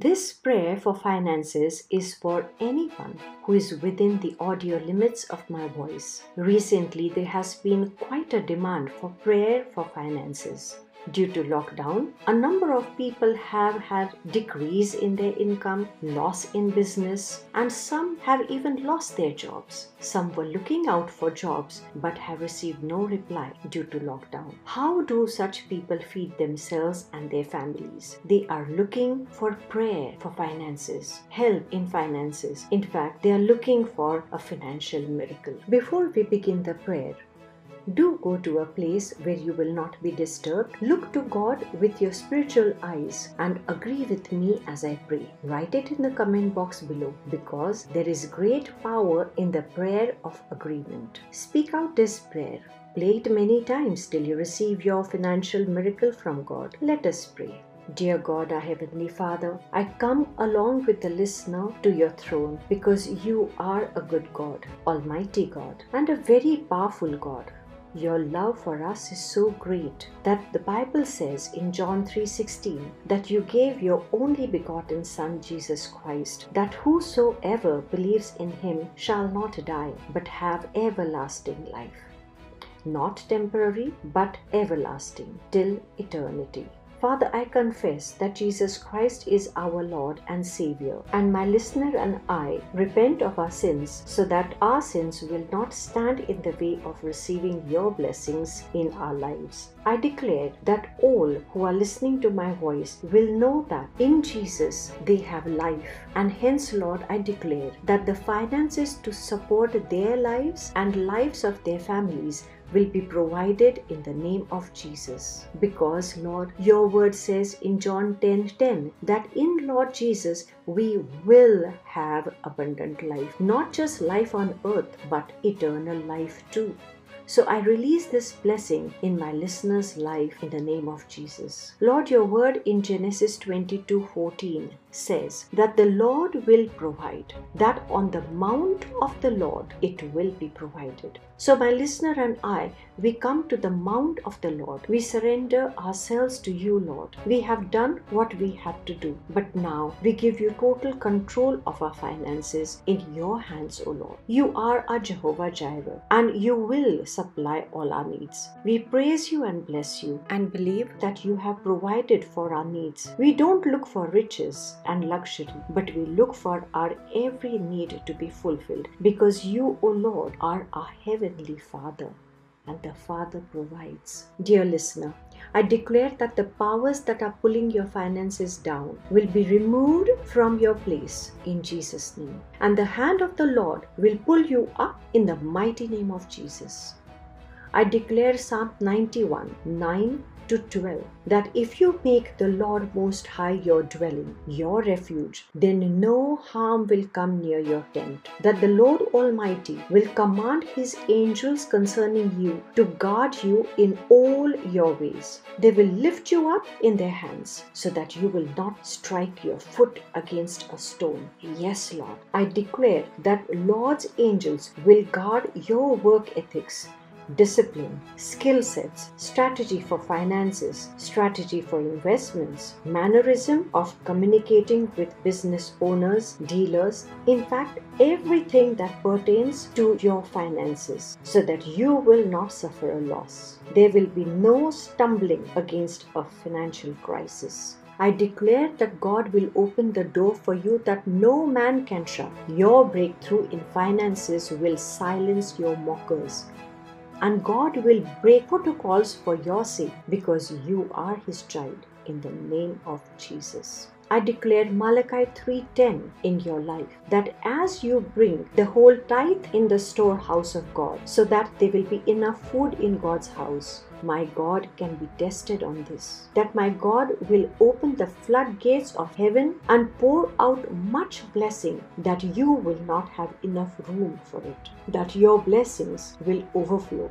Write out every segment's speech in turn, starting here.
This prayer for finances is for anyone who is within the audio limits of my voice. Recently, there has been quite a demand for prayer for finances. Due to lockdown, a number of people have had decrease in their income, loss in business, and some have even lost their jobs. Some were looking out for jobs but have received no reply due to lockdown. How do such people feed themselves and their families? They are looking for prayer for finances, help in finances. In fact, they are looking for a financial miracle. Before we begin the prayer, do go to a place where you will not be disturbed. Look to God with your spiritual eyes and agree with me as I pray. Write it in the comment box below because there is great power in the prayer of agreement. Speak out this prayer. Play it many times till you receive your financial miracle from God. Let us pray. Dear God, our Heavenly Father, I come along with the listener to your throne because you are a good God, Almighty God, and a very powerful God. Your love for us is so great that the Bible says in John 3:16 that you gave your only begotten son Jesus Christ that whosoever believes in him shall not die but have everlasting life. Not temporary but everlasting till eternity. Father, I confess that Jesus Christ is our Lord and Savior, and my listener and I repent of our sins so that our sins will not stand in the way of receiving your blessings in our lives. I declare that all who are listening to my voice will know that in Jesus they have life, and hence, Lord, I declare that the finances to support their lives and lives of their families will be provided in the name of Jesus. Because, Lord, your word says in John 10 10 that in Lord Jesus we will have abundant life. Not just life on earth, but eternal life too. So I release this blessing in my listener's life in the name of Jesus. Lord, your word in Genesis 22 14 says that the Lord will provide, that on the mount of the Lord it will be provided. So, my listener and I, we come to the mount of the Lord. We surrender ourselves to you, Lord. We have done what we had to do, but now we give you total control of our finances in your hands, O Lord. You are our Jehovah Jireh, and you will supply all our needs. We praise you and bless you and believe that you have provided for our needs. We don't look for riches and luxury, but we look for our every need to be fulfilled because you, O Lord, are our Heavenly Father and the Father provides. Dear listener, I declare that the powers that are pulling your finances down will be removed from your place in Jesus' name. And the hand of the Lord will pull you up in the mighty name of Jesus. I declare Psalm 91 9 to 12 that if you make the Lord Most High your dwelling, your refuge, then no harm will come near your tent. That the Lord Almighty will command his angels concerning you to guard you in all your ways. They will lift you up in their hands so that you will not strike your foot against a stone. Yes, Lord, I declare that Lord's angels will guard your work ethics discipline, skill sets, strategy for finances, strategy for investments, mannerism of communicating with business owners, dealers, in fact, everything that pertains to your finances so that you will not suffer a loss. There will be no stumbling against a financial crisis. I declare that God will open the door for you that no man can shut. Your breakthrough in finances will silence your mockers and God will break protocols for your sake because you are his child in the name of Jesus. I declare Malachi 3:10 in your life that as you bring the whole tithe in the storehouse of God so that there will be enough food in God's house my God can be tested on this. That my God will open the floodgates of heaven and pour out much blessing that you will not have enough room for it. That your blessings will overflow.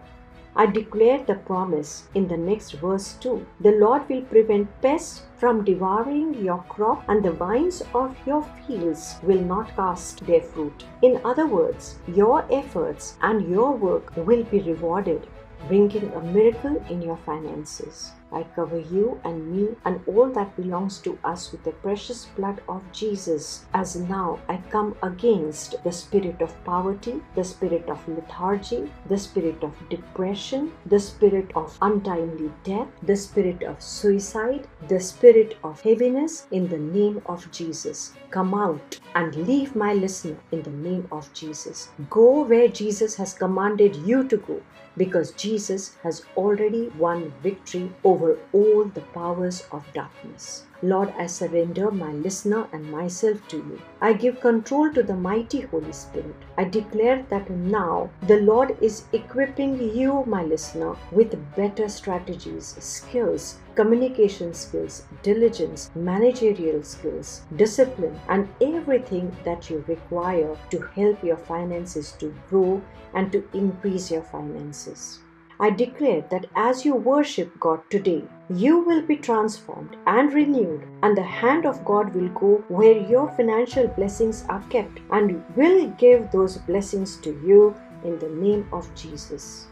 I declare the promise in the next verse too. The Lord will prevent pests from devouring your crop, and the vines of your fields will not cast their fruit. In other words, your efforts and your work will be rewarded bringing a miracle in your finances. I cover you and me and all that belongs to us with the precious blood of Jesus. As now I come against the spirit of poverty, the spirit of lethargy, the spirit of depression, the spirit of untimely death, the spirit of suicide, the spirit of heaviness in the name of Jesus. Come out and leave my listener in the name of Jesus. Go where Jesus has commanded you to go because Jesus has already won victory over all the powers of darkness. Lord, I surrender my listener and myself to you. I give control to the mighty Holy Spirit. I declare that now the Lord is equipping you, my listener, with better strategies, skills, communication skills, diligence, managerial skills, discipline, and everything that you require to help your finances to grow and to increase your finances. I declare that as you worship God today, you will be transformed and renewed, and the hand of God will go where your financial blessings are kept and will give those blessings to you in the name of Jesus.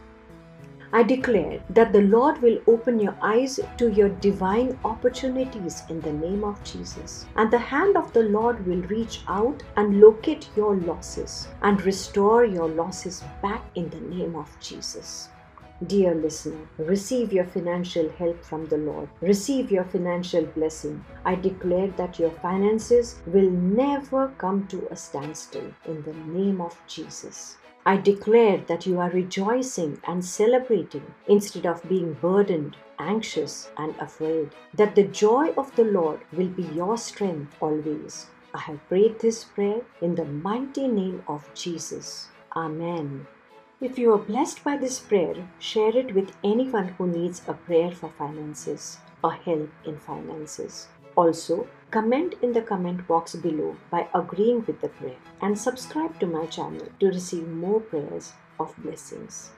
I declare that the Lord will open your eyes to your divine opportunities in the name of Jesus. And the hand of the Lord will reach out and locate your losses and restore your losses back in the name of Jesus. Dear listener, receive your financial help from the Lord. Receive your financial blessing. I declare that your finances will never come to a standstill in the name of Jesus. I declare that you are rejoicing and celebrating instead of being burdened, anxious, and afraid. That the joy of the Lord will be your strength always. I have prayed this prayer in the mighty name of Jesus. Amen. If you are blessed by this prayer, share it with anyone who needs a prayer for finances or help in finances. Also, comment in the comment box below by agreeing with the prayer and subscribe to my channel to receive more prayers of blessings.